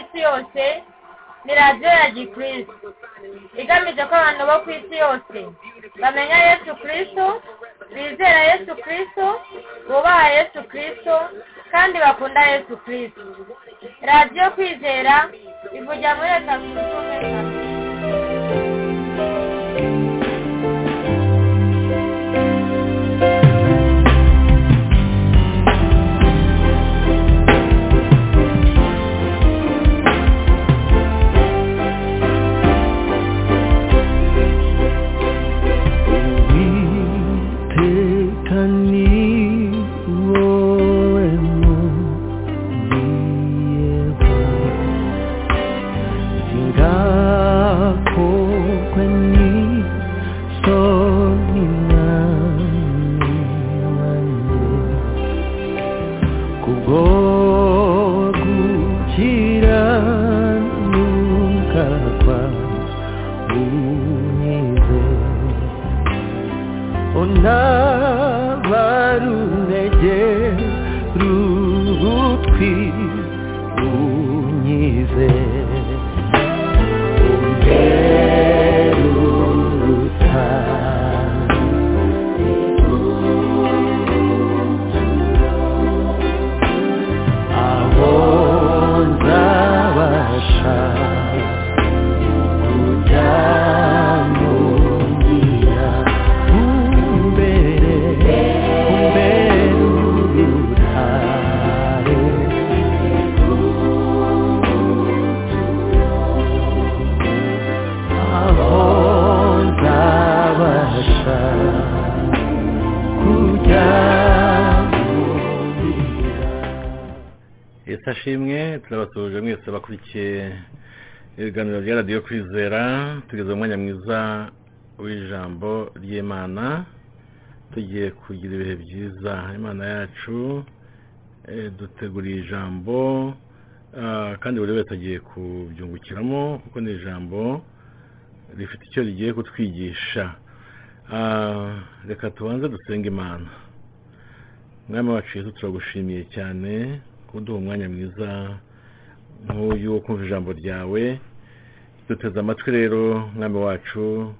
isi yose ni radiyo ya gikristo. Igamije ko abantu bo ku isi yose bamenya yesu kirisito bizera yesu kirisito bubaha yesu kirisito kandi bakunda yesu kirisito radiyo kwizera ivugira muri leta zunze ubumwe za turabasuhuje mwese bakurikiye ibiganiro bya radiyo kwizera tugeze mu mwanya mwiza w'ijambo ry'imana tugiye kugira ibihe byiza imana yacu eh, duteguriye ijambo kandi buri wese agiye kubyungukiramo kuko ni ijambo rifite icyo rigiye kutwigisha reka tubanze dusenge imana mwami wacu yesu turagushimiye cyane kuduha umwanya mwiza nk'uyu wo kumva ijambo ryawe. Duteze amatwi rero mwami wacu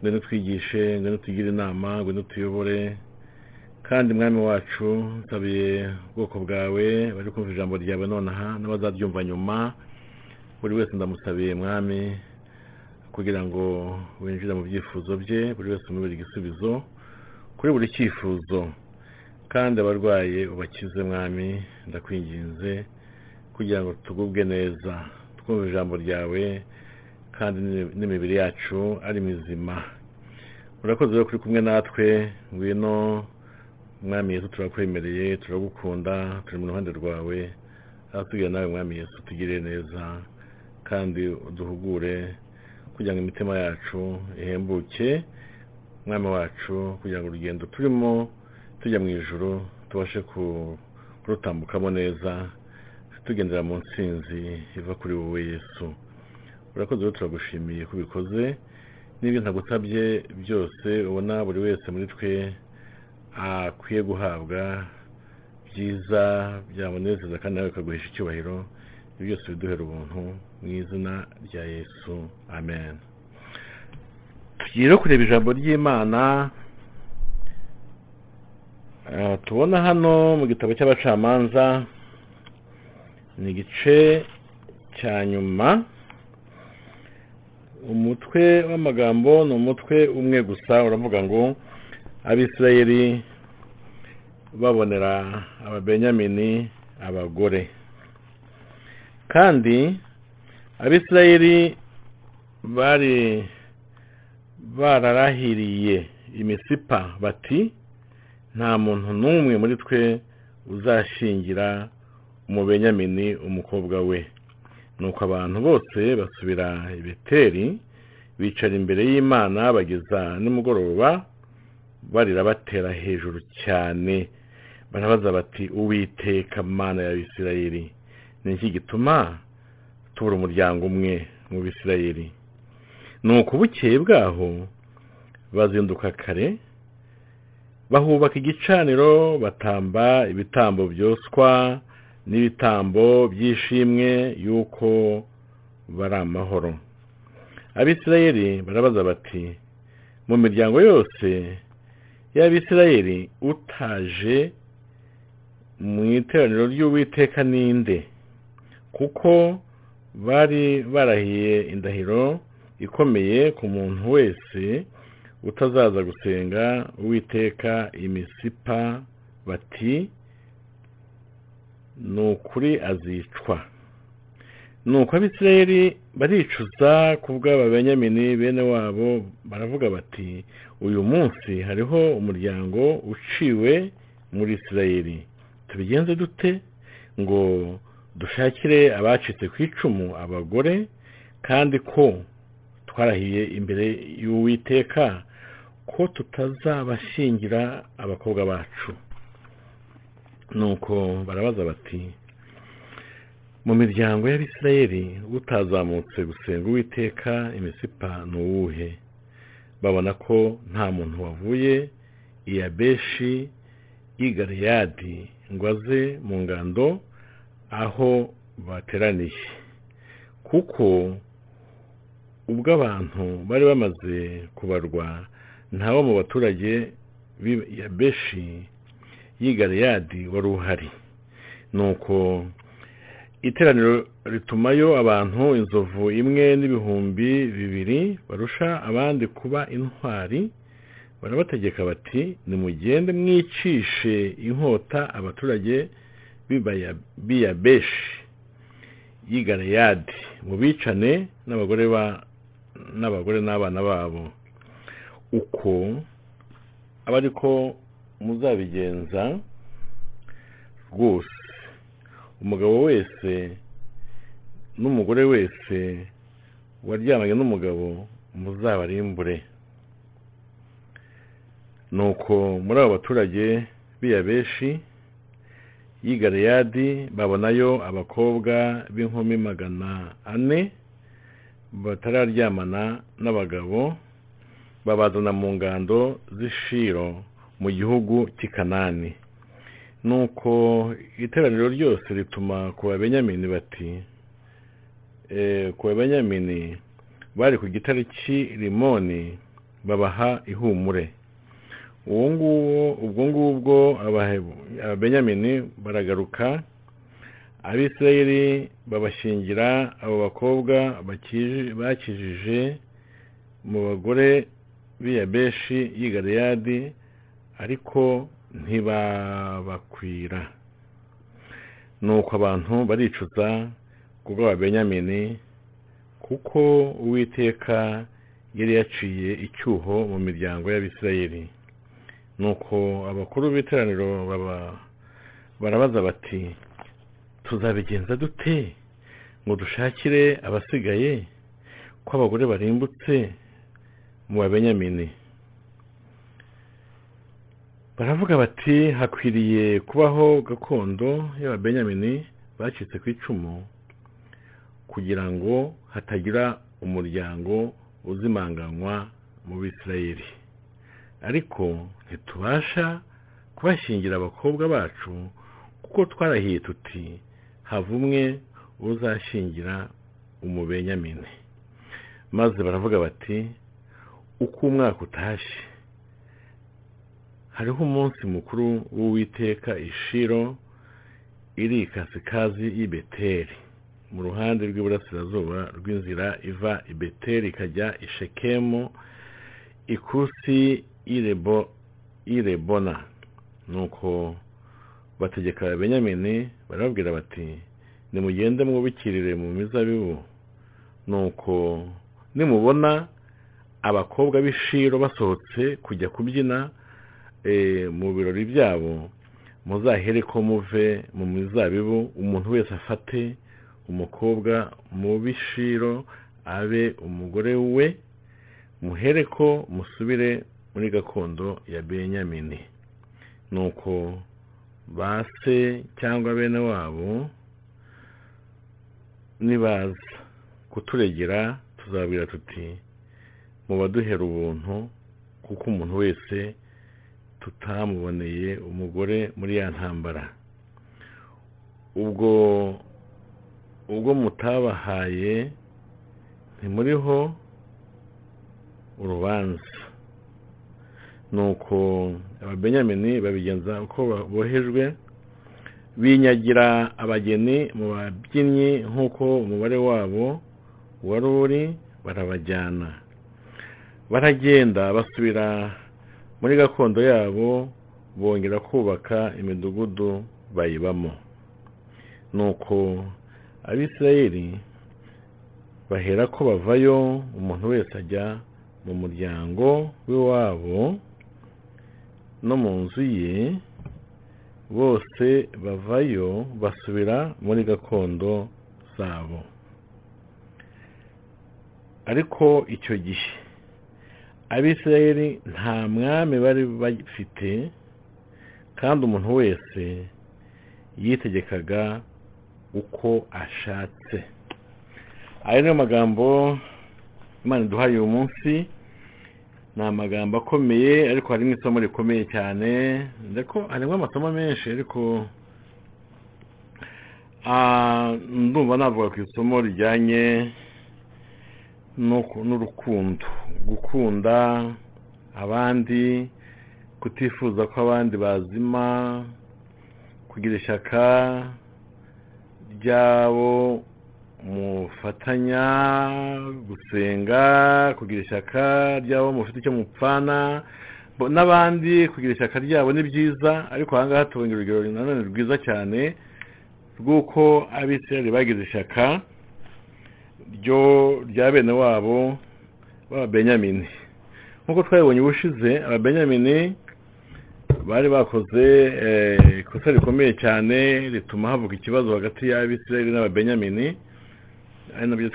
ngwino twigishe ngwino tugire inama ngwino tuyobore kandi mwami wacu nsabiye ubwoko bwawe bari kumva ijambo ryawe nonaha n'abazaryumva nyuma. Buri wese ndamusabiye mwami kugira ngo winjire mu byifuzo bye buri wese umubere igisubizo kuri buri cyifuzo. Kandi abarwaye ubakize mwami ndakwinginze. Kugira ngo tugubwe neza. Twumve ijambo ryawe kandi n'imibiri yacu ari mizima. Urakoze rero kuri kumwe natwe ngwino mwami yesu turakwemereye turagukunda turi mu ruhande rwawe aho tugira nawe mwami yesu tugire neza kandi uduhugure kugira ngo imitima yacu ihembuke mwami wacu kugira ngo urugendo turimo tujya mu ijoro tubashe ku- kurutambukamo neza. Tugendera mu nsinzi iva kuri wowe yesu. Urakoze rero turagushimiye ko ubikoze n'ibyo ntagusabye byose ubona buri wese muri twe akwiye guhabwa byiza byamunezeza kandi nawe bikaguhesha icyubahiro ibyo byose biduhera ubuntu mu izina rya yesu. Amen. Tugiye no kureba ijambo ry'imana Ah, tubona hano mu gitabo cy'abacamanza ni igice cya nyuma. Umutwe w'amagambo ni umutwe umwe gusa uravuga ngo abisirayeli babonera ababenyamini abagore. Kandi abisirayeli bari bararahiriye imisipa bati nta muntu n'umwe muri twe uzashingira umubenyamini umukobwa we. Nuko abantu bose basubira i beteri bicara imbere y'imana bageza nimugoroba barira batera hejuru cyane. Barabaza bati uwiteka mana ya bisirayeli ni iki gituma tubura umuryango umwe mu bisirayeli? Nuko bukeye bwaho bazinduka kare bahubaka igicaniro batamba ibitambo byoswa n'ibitambo by'ishimwe y'uko bari amahoro. Abisirayeli barabaza bati mu miryango yose y'abisirayeli utaje mu iteraniro ry'uwiteka ninde? Kuko bari barahiye indahiro ikomeye ku muntu wese utazaza gusenga uwiteka imisipa bati ni ukuri azicwa. Nuko abisirayeli baricuza ku bw'ababenyamini bene wabo baravuga bati uyu munsi hariho umuryango uciwe muri isirayeli. Tubigenze dute? Ngo dushakire abacitse ku icumu abagore kandi ko twarahiye imbere y'uwiteka ko tutazabashyingira abakobwa bacu. Nuko barabaza bati mu miryango y'abisirayeli utazamutse gusenga uwiteka imisipa ni uwuhe? Babona ko nta muntu wavuye iya beshi y'i galeyadi ngo aze mu ngando aho bateraniye. Kuko ubwo abantu bari bamaze kubarwa ntawo mu baturage ya beshi y'i galeyadi wari uhari. Nuko iteraniro ritumayo abantu inzovu imwe n'ibihumbi bibiri barusha abandi kuba intwari barabategeka bati nimugende mwicishe inkota abaturage b'iyabeshi y'i galeyadi mubicane n'abagore n'abagore n'abana babo. Uko aba ariko muzabigenza rwose. Umugabo wese n'umugore wese waryamanye n'umugabo muzabarimbure. Nuko muri abo baturage b'iyabeshi y'i galeyadi babonayo abakobwa b'inkumi magana ane batararyamana n'abagabo babazana mu ngando z'ishiro mu gihugu cy'i kanani. Nuko iteraniro ryose rituma ku babenyamini bati ku babenyamini bari ku gitare cy'i rimoni babaha ihumure. Uwo nguwo ubwo ngubwo ababenyamini baragaruka abisirayeli babashyingira abo bakobwa bakijije mu bagore b'iyabeshi y'i galeyadi ariko ntibabakwira. Nuko abantu baricuza ku bw'ababenyamini kuko uwiteka yari yaciye icyuho mu miryango y'abisirayeli. Nuko abakuru b'iteraniro barabaza bati tuzabigenza dute? Ngo dushakire abasigaye ko abagore barimbutse mu babenyamini. Baravuga bati hakwiriye kubaho gakondo y'ababenyamini bacitse ku icumu kugira ngo hatagira umuryango uzimanganywa mu bisirayeli. Ariko ntitubasha kubashyingira abakobwa bacu kuko twarahiye tuti havumwe uzashyingira umubenyamini maze baravuga bati uko umwaka utashye hariho umunsi mukuru w'uwiteka ishiro iri ikasikazi y'i beteri mu ruhande rw'iburasirazuba rw'inzira iva i beteri ikajya i shekemu ikusi irebona nuko bategeka benyamini barababwira bati nimugende mwubikirire mu mizabibu. Nuko nimubona abakobwa b'ishiro basohotse kujya kubyina mu birori byabo muzahere ko muve mu mizabibu umuntu wese afate umukobwa mu bishiro abe umugore we muhere ko musubire muri gakondo ya benyamini. Nuko ba se cyangwa bene wabo nibaza kuturegera tuzabwira tuti mu baduhera ubuntu kuko umuntu wese tutamuboneye umugore muri ya ntambara. Ubwo ubwo mutabahaye ntimuriho urubanza. Nuko ababenyamini babigenza uko bohejwe binyagira abageni mu babyinnyi nk'uko umubare wabo wari uri barabajyana. Baragenda basubira muri gakondo yabo bongera kubaka imidugudu bayibamo. Nuko abisirayeli bahera ko bavayo umuntu wese ajya mu muryango w'iwabo no mu nzu ye bose bavayo basubira muri gakondo zabo. Ariko icyo gihe abisirayeli nta mwami bari bafite kandi umuntu wese yitegekaga uko ashatse. Aya niyo magambo imana iduhaye uyu munsi. Ni amagambo akomeye ariko harimo isomo rikomeye cyane. Ndetse harimo amasomo menshi ariko ndumva navuga ku isomo rijyanye n'urukundo. Gukunda abandi kutifuza ko abandi bazima kugira ishyaka ryabo mufatanya gusenga kugira ishyaka ryabo mufite icyo mupfana n'abandi kugira ishyaka ryabo ni byiza. Ariko aha ngaha tubonye urugero nanone rwiza cyane rw'uko abisirayeli bagize ishyaka ryo rya bene wabo b'ababenyamini nk'uko twabibonye ubushize ababenyamini bari bakoze ikosa rikomeye cyane rituma havuka ikibazo hagati y'abisirayeli n'ababenyamini. Ari na byo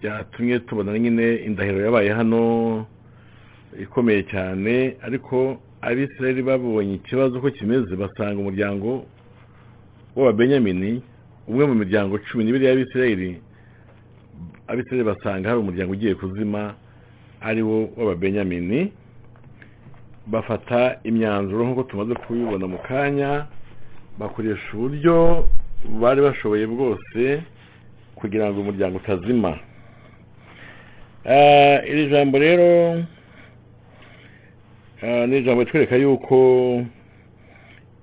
byatumye tubona nyine indahiro yabaye hano ikomeye cyane ariko abisirayeli babonye ikibazo uko kimeze basanga umuryango w'ababenyamini umwe mu miryango cumi n'ibiri y'abisirayeli abisirayeli basanga hari umuryango ugiye kuzima ari wo w'ababenyamini bafata imyanzuro nk'uko tumaze kubibona mu kanya bakoresha uburyo bari bashoboye bwose kugira ngo umuryango utazima. Iri jambo rero ni ijambo ritwereka yuko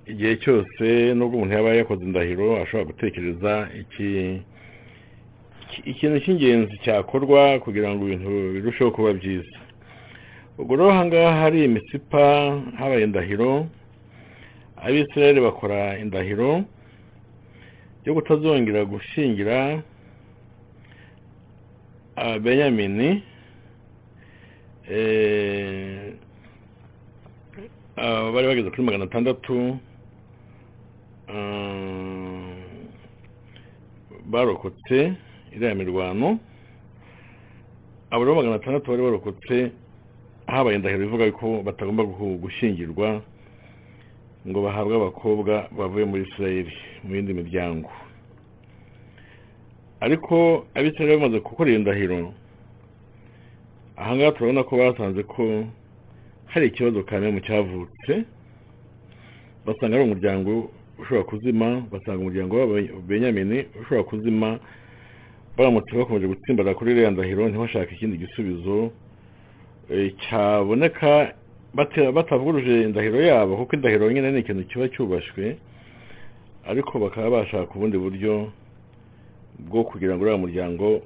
igihe cyose nubwo umuntu yaba yakoze indahiro ashobora gutekereza ikintu cy'ingenzi cyakorwa kugira ngo ibintu birusheho kuba byiza. Ubwo rero aha ngaha hari imisipa habaye indahiro abisirayeli bakora indahiro yo kutazongera gushingira ababenyamini bari bageze kuri magana atandatu. Barokotse iriya mirwano. Abo rero magana atandatu bari barokotse habaye indahiro ivuga ko batagomba gushyingirwa ngo bahabwe abakobwa bavuye muri israeli mu yindi miryango. Ariko abisirayeli bamaze gukora iyo ndahiro ahangaha turabona ko basanze ko hari ikibazo kamwe mu cyavutse basanga ari umuryango ushobora kuzima basanga umuryango w'abenyamini ushobora kuzima baramutse bakomeje gutsimbara kuri iriya ndahiro ntibashake ikindi gisubizo. Cyaboneka batavuguruje indahiro yabo kuko indahiro nyine ni ikintu kiba cyubashywe ariko bakaba bashaka ubundi buryo bwo kugira ngo uriya muryango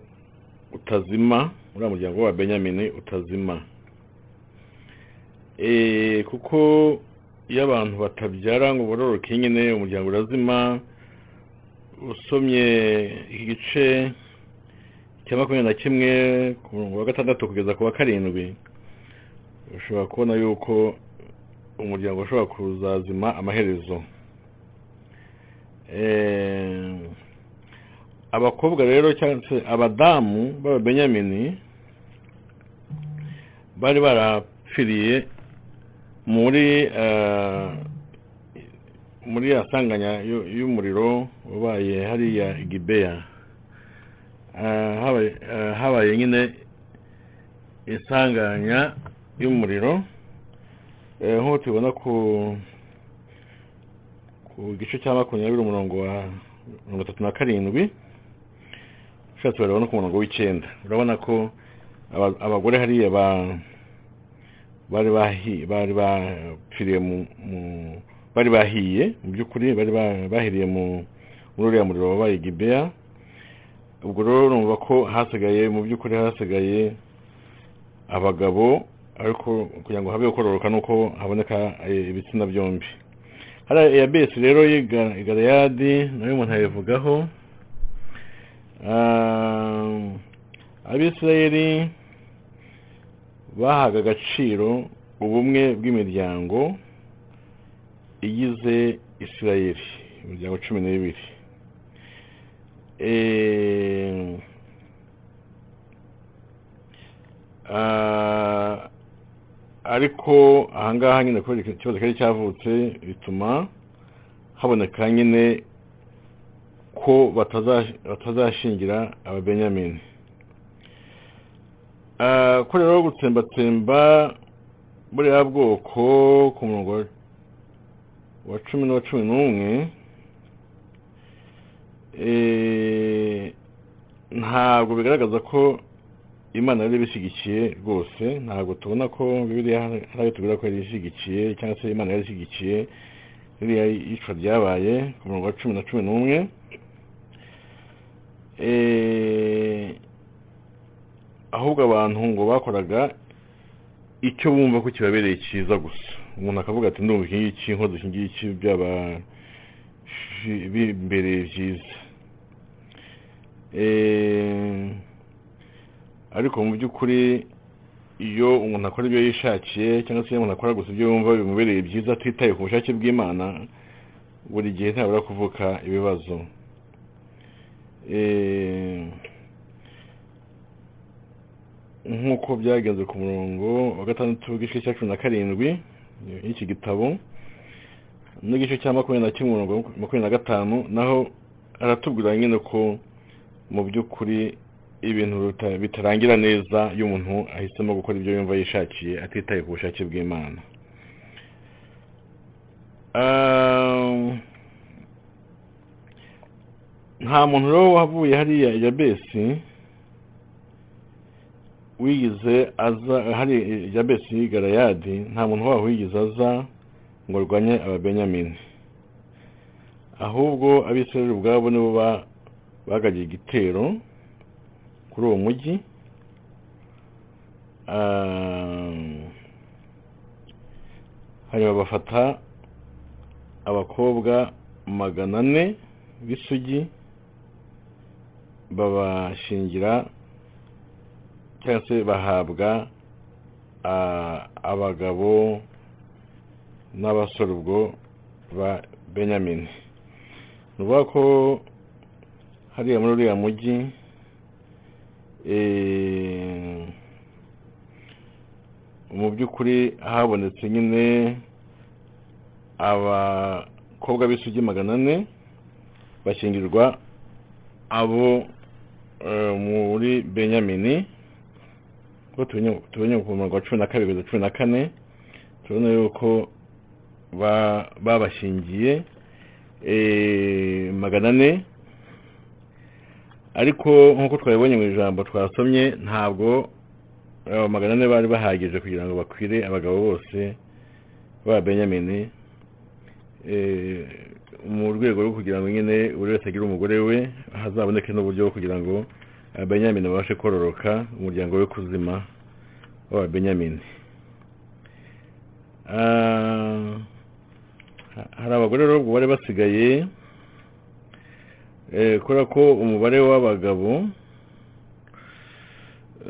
utazima uriya muryango wa benyamini utazima. Kuko iyo abantu batabyara ngo bororoke nyine umuryango urazima usomye iki gice cya makumyabiri na kimwe ku murongo wa gatandatu kugeza ku wa karindwi ushobora kubona yuko umuryango ushobora kuzazima amaherezo. Abakobwa rero cyangwa se abadamu b'ababenyamini bari barapfiriye muri muri ya sanganya y'umuriro wabaye hariya gibeya. Habaye nyine isanganya y'umuriro. Nk'uko tubibona ku ku gice cya makumyabiri umurongo wa mirongo itatu na karindwi ushatse bareba no ku murongo w'icyenda urabona ko aba- abagore hariya ba- bari bapfiriye mu bari bahiye mu by'ukuri bari ba- bahiriye mu muri uriya muriro wabaye gibeya. Ubwo rero urumva ko hasigaye mu by'ukuri hasigaye abagabo ariko kugira ngo habe kororoka nuko haboneka eh, ibitsina byombi. Hariya eyabesi rero y'i galeyadi na yo umuntu ayivugaho. Ah, abisirayeli bahaga agaciro ubumwe bw'imiryango igize isirayeli imiryango cumi n'ibiri. Eh, ah, ariko ahangaha nyine kubera iki- ikibazo cyari cyavutse bituma haboneka nyine ko bataza- batazashingira ababenyamini. Ko rero gutsembatsemba buriya bwoko ku murongo wa- cumi n'uwa cumi n'umwe eh, ntabwo bigaragaza ko imana yari ibishyigikiye rwose. Ntabwo tubona ko bibiliya hari ayo tubwira ko yari ishyigikiye cyangwa se imana yari ishyigikiye. Ririya yicwa ryabaye ku murongo wa cumi na cumi n'umwe. Eh, ahubwo abantu ngo bakoraga icyo bumva ko kibabereye cyiza gusa. Umuntu akavuga ati ndumva iki ngiki nkoze iki ngiki byaba bimbereye byiza. Eh, ariko mu by'ukuri iyo umuntu akora ibyo yishakiye cyangwa se iyo umuntu akora gusa ibyo yumva bimubereye byiza atitaye ku bushake bw'imana buri gihe ntabura kuvuka ibibazo. Eh, nk'uko byagenze ku murongo wa gatandatu w'igice cya cumi na karindwi y'iki gitabo n'igice cya makumyabiri na kimwe umurongo makumyabiri na gatanu naho aratubwira nyine ko mu by'ukuri ibintu bita- bitarangira neza iyo umuntu ahisemo gukora ibyo yumva yishakiye atitaye ku bushake bw'imana. Ah, nta muntu rero wavuye hariya yabesi wigize aza hari yabesi garayadi nta muntu waho wigize aza ngo arwanye ababenyamini. Ahubwo abisirayeli ubwabo nibo ba- bagagiye igitero kuri uwo mujyi Ah, hanyuma bafata abakobwa magana ane b'isugi babashingira cyangwa se bahabwa ah, abagabo n'abasore ubwo ba benyamini ni ukuvuga ko hariya muri uriya mujyi eh, mu by'ukuri habonetse nyine abakobwa b'isugi magana ane bashyingirwa abo eh, muri benyamini tubonye ku murongo wa cumi na kabiri kugeza cumi na kane turabona yuko ba- babashingiye magana ane ariko nk'uko twabibonye mu ijambo twasomye ntabwo magana ane bari bahagije kugira ngo bakwire abagabo bose ba benyamini mu rwego rwo kugira ngo nyine buri wese agire umugore we hazaboneke n'uburyo bwo kugira ngo abenyamini babashe kororoka umuryango we kuzima w'aba benyamini Ah, ha- hari abagore rero ubwo bari basigaye eh, kubera ko umubare w'abagabo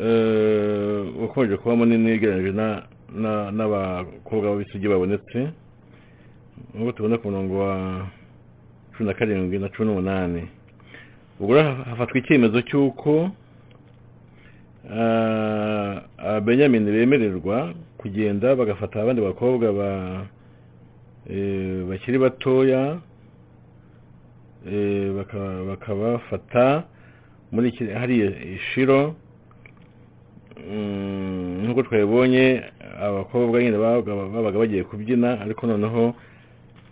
eh, ukomeje kuba munini ugereranyije na- na- n'abakobwa b'isugi babonetse nk'uko tubona ku murongo wa cumi na karindwi na cumi n'umunani. Ubwo hafatwa icyemezo cy'uko ah, abenyamini bemererwa kugenda bagafata abandi bakobwa ba eh, bakiri batoya eh, baka- bakabafata muri hariya ishiro mm, nk'uko twabibonye abakobwa nyine babaga bagiye kubyina ariko noneho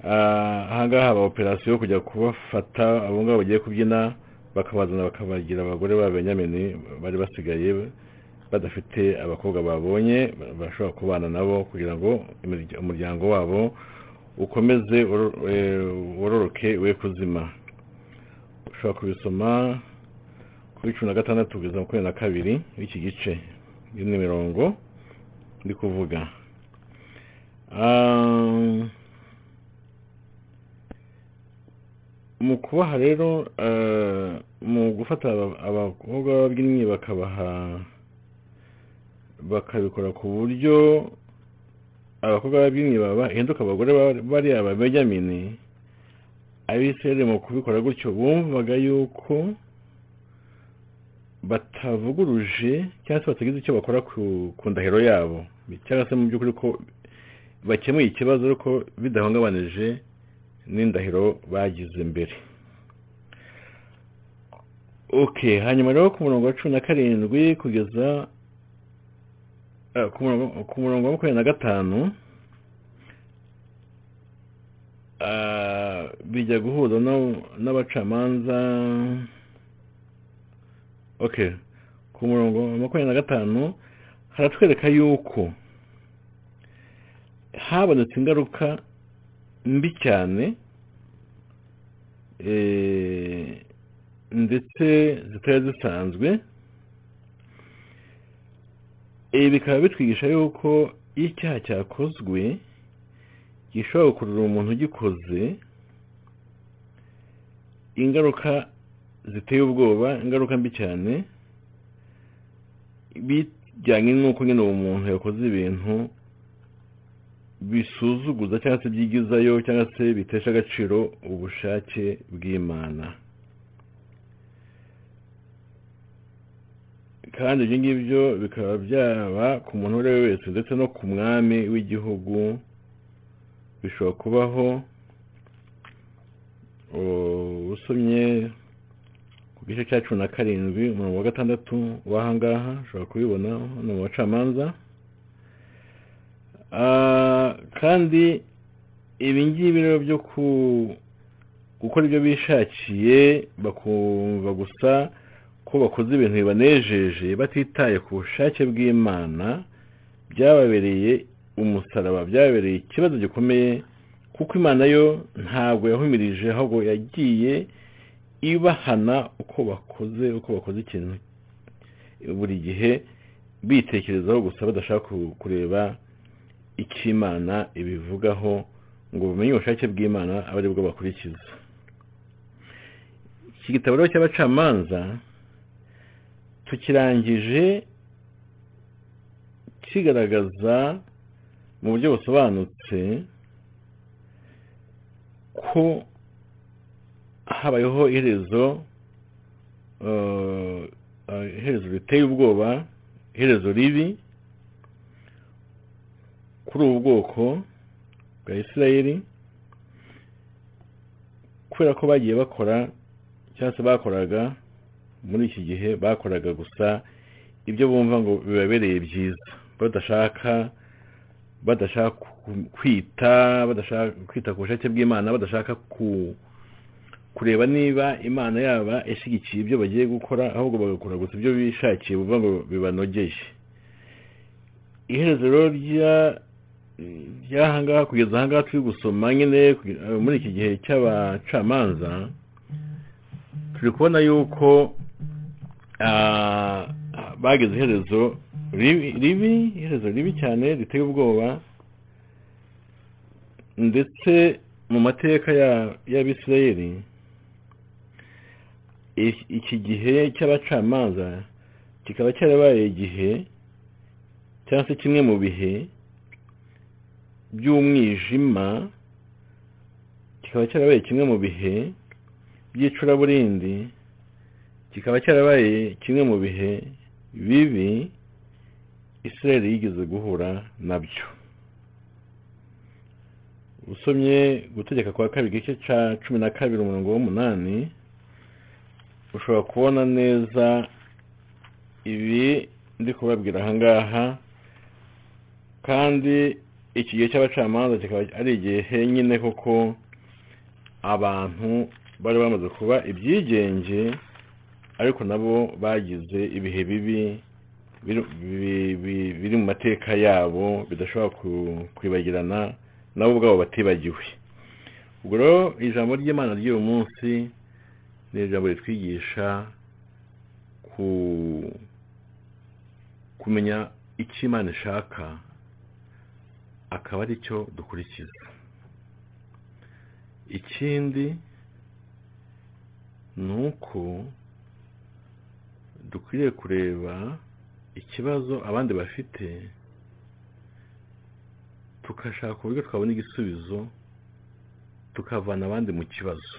Ah, ahangaha haba operasiyo yo kujya kubafata abo ngabo bagiye kubyina. Bakabazana bakabagira abagore ba benyamini bari basigaye badafite abakobwa babonye bashobora kubana nabo kugira ngo umuryango wabo ukomeze eh, wororoke we kuzima. Ushobora kubisoma kuri cumi na gatandatu kugeza makumyabiri na kabiri w'iki gice iyi ni imirongo ndi kuvuga. Mu kubaha rero eh, mu gufata aba- abakobwa b'ababyinnyi bakabaha bakabikora ku buryo abakobwa b'ababyinnyi baba bahinduka abagore ba- bariya ba benyamini abisirayeli mu kubikora gutyo bumvaga yuko batavuguruje cyangwa se batagize icyo bakora ku ndahiro yabo. Cyangwa se mu by'ukuri ko bakemuye ikibazo ariko bidahungabanije n'indahiro bagize mbere. Ok hanyuma rero ku murongo wa cumi na karindwi kugeza eh, ku murongo- wa makumyabiri na gatanu ah, bijya guhuza n'abacamanza ok ku murongo wa makumyabiri na gatanu haratwereka yuko habonetse ingaruka mbi cyane eh, ndetse zitari zisanzwe. Ibi bikaba bitwigisha yuko iyo icyaha cyakozwe gishobora gukurura umuntu ugikoze ingaruka ziteye ubwoba ingaruka mbi cyane bijyanye n'uko nyine uwo muntu yakoze ibintu bisuzuguza cyangwa se byigizayo cyangwa se bitesha agaciro ubushake bw'imana. Kandi ibyo ngibyo bikaba byaba ku muntu uwo ari we wese ndetse no ku mwami w'igihugu bishobora kubaho usomye ku gice cya cumi na karindwi umurongo wa gatandatu w'ahangaha ushobora kubibona hano mu bacamanza kandi ibi ngibi rero byo gukora ibyo bishakiye bakumva gusa ko bakoze ibintu bibanejeje batitaye ku bushake bw'imana byababereye umusaraba byababereye ikibazo gikomeye kuko imana yo ntabwo yahumirije ahubwo yagiye ibahana uko bakoze uko bakoze ikintu buri gihe bitekerezaho gusa badashaka ku- kureba icyo imana ibivugaho ngo bamenye ubushake bw'imana abe ari bwo bakurikiza. Iki gitabo rero cy'abacamanza tukirangije kigaragaza mu buryo busobanutse ko habayeho iherezo eh, iherezo riteye ubwoba iherezo ribi kuri ubu bwoko bwa isirayeli kubera ko bagiye bakora cyangwa se bakoraga muri iki gihe bakoraga gusa ibyo bumva ngo bibabereye byiza badashaka badashaka kwita badashaka kwita ku bushake bw'imana badashaka ku kureba niba imana yaba ishyigikiye ibyo bagiye gukora ahubwo bagakora gusa ibyo bishakiye bumva ngo bibanogeye iherezo rero rya ry'ahangaha kugeza ahangaha turi gusoma nyine eh, muri iki gihe cy'abacamanza turi kubona yuko ah, bageze iherezo ribi iherezo ribi cyane riteye ubwoba ndetse mu mateka ya- y'abisirayeli iki gihe cy'abacamanza kikaba cyarabaye igihe cyangwa se kimwe mu bihe by'umwijima kikaba cyarabaye kimwe mu bihe by'icuraburindi kikaba cyarabaye kimwe mu bihe bibi israel yigeze guhura na byo. Usomye gutegeka kwa kabiri igice cya cumi na kabiri umurongo w'umunani ushobora kubona neza ibi ndi kubabwira ahangaha kandi iki gihe cy'abacamanza kikaba ari igihe nyine koko abantu bari bamaze kuba ibyigenge ariko nabo bagize ibihe bibi biri- bi- bi- biri mu mateka yabo bidashobora kwibagirana nabo ubwabo batibagiwe. Ubwo rero ijambo ry'imana ry'uyu munsi ni ijambo ritwigisha ku kumenya icyo imana ishaka akaba ari cyo dukurikiza. Ikindi ni uko dukwiriye kureba ikibazo abandi bafite tugashaka uburyo twabona igisubizo tukavana abandi mu kibazo.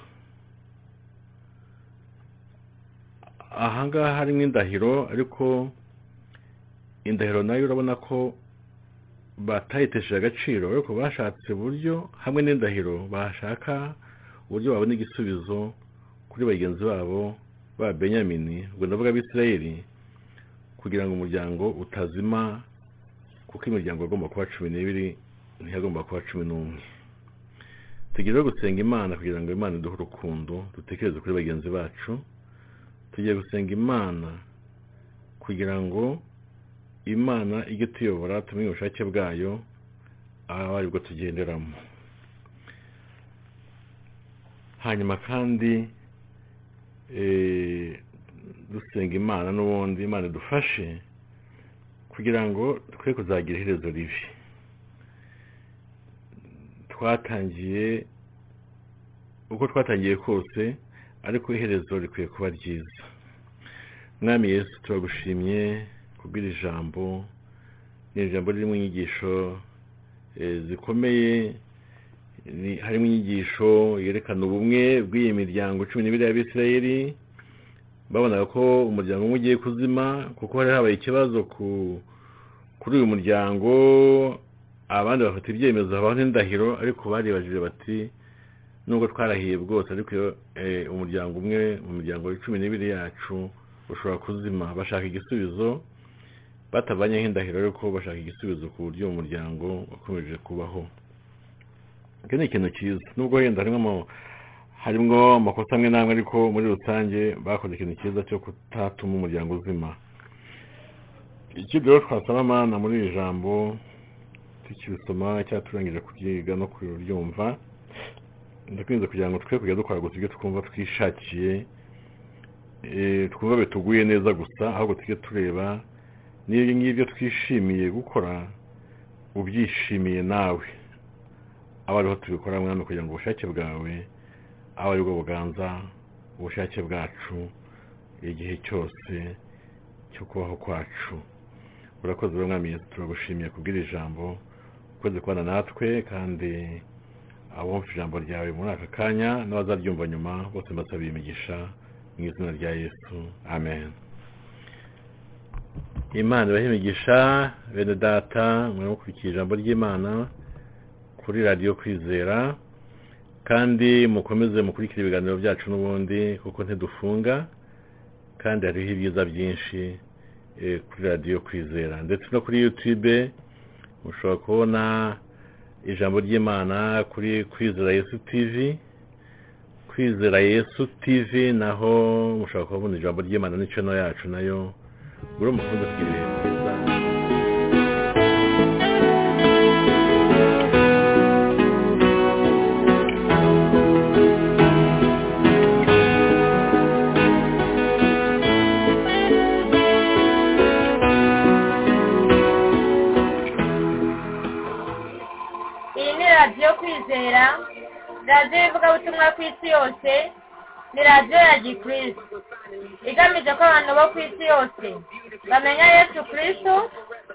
Ahangaha harimo indahiro ariko indahiro na yo urabona ko batayitesheje agaciro ariko bashatse uburyo hamwe n'indahiro bashaka uburyo babona igisubizo kuri bagenzi babo ba benyamini. Ubwo ndavuga abisirayeli kugira ngo umuryango utazima kuko imiryango igomba kuba cumi n'ibiri ntiyagomba kuba cumi n'umwe. Tugiye gusenga imana kugira ngo imana iduhe urukundo dutekereze kuri bagenzi bacu. Tugiye gusenga imana kugira ngo imana ijye tuyobora tumenye ubushake bwayo aho ari bwo tugenderamo. Hanyuma kandi eh, dusenga imana n'ubundi imana idufashe kugira ngo twe kuzagira iherezo ribi. Twatangiye uko twatangiye kose ariko iherezo rikwiye kuba ryiza. Mwami yesu turagushimye. Kubwira ijambo ni ijambo ririmo inyigisho eh, zikomeye harimo inyigisho yerekana ubumwe bw'iyi miryango cumi n'ibiri y'abisirayeli babonaga ko umuryango umwe ugiye kuzima kuko hari habaye ikibazo ku kuri uyu muryango abandi bafata ibyemezo habaho n'indahiro ariko baribajije bati nubwo twarahiye bwose ariko eh, umuryango umwe mu miryango cumi n'ibiri yacu ushobora kuzima. Bashaka igisubizo batavanyeho indahiro ariko bashaka igisubizo ku buryo uwo muryango wakomeje kubaho. Icyo ni ikintu cyiza. Nubwo wenda harimo ama- harimo amakosa amwe n'amwe ariko muri rusange bakoze ikintu cyiza cyo kutatuma umuryango uzima. Ikindi rero twasaba amana muri iri jambo tukibisoma cyangwa turangije kuryiga no kuryumva ndakwinze kugira ngo twe kujya dukora gusa ibyo twumva twishakiye eh, twumva bituguye neza gusa ahubwo tujye tureba n'ibyo ngibyo twishimiye gukora ubyishimiye nawe. Aba ariho tubikora mwami kugira ngo ubushake bwawe abe ari bwo buganza ubushake bwacu igihe cyose cyo kubaho kwacu. Urakoze mwami turagushimiye kubwira ijambo ukoze kubana natwe kandi abumva ijambo ryawe muri aka kanya n'abazaryumva nyuma bose mbasabiye imigisha mu izina rya yesu. Amen. Imana ibahe imigisha? Bene data mwe mukurikiye ijambo ry'imana kuri radiyo kwizera kandi mukomeze mukurikire ibiganiro byacu n'ubundi kuko ntidufunga kandi hariho ibyiza byinshi eh, kuri radiyo kwizera. Ndetse no kuri yutube mushobora kubona ijambo ry'imana kuri kwizera yesu tv kwizera yesu tv naho mushobora kubona ijambo ry'imana n'icano yacu na yo buri mukunze kugira ibihe byiza iyi ni radiyo ni radiyo ya gikristo igamije ko abantu bo ku isi yose bamenya yesu kristo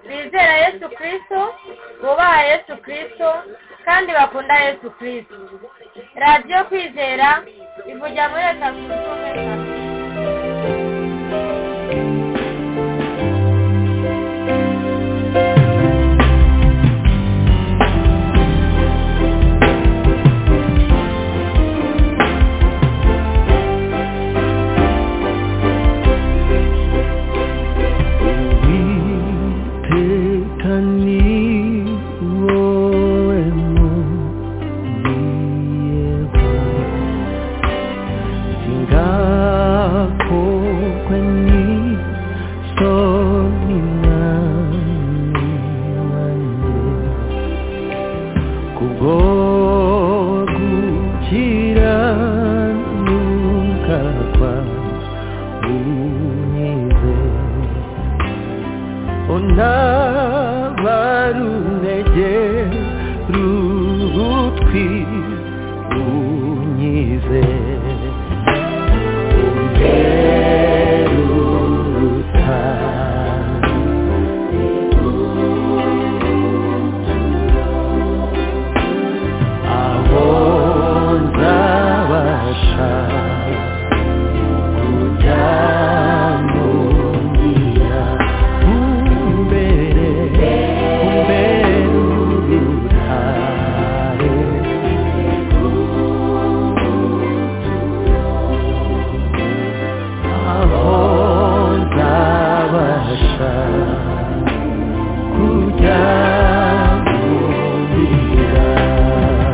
bizera yesu kristo bubaha yesu kristo kandi bakunda yesu kristo. Radiyo kwizera ivugira muri leta zunze ubumwe za No.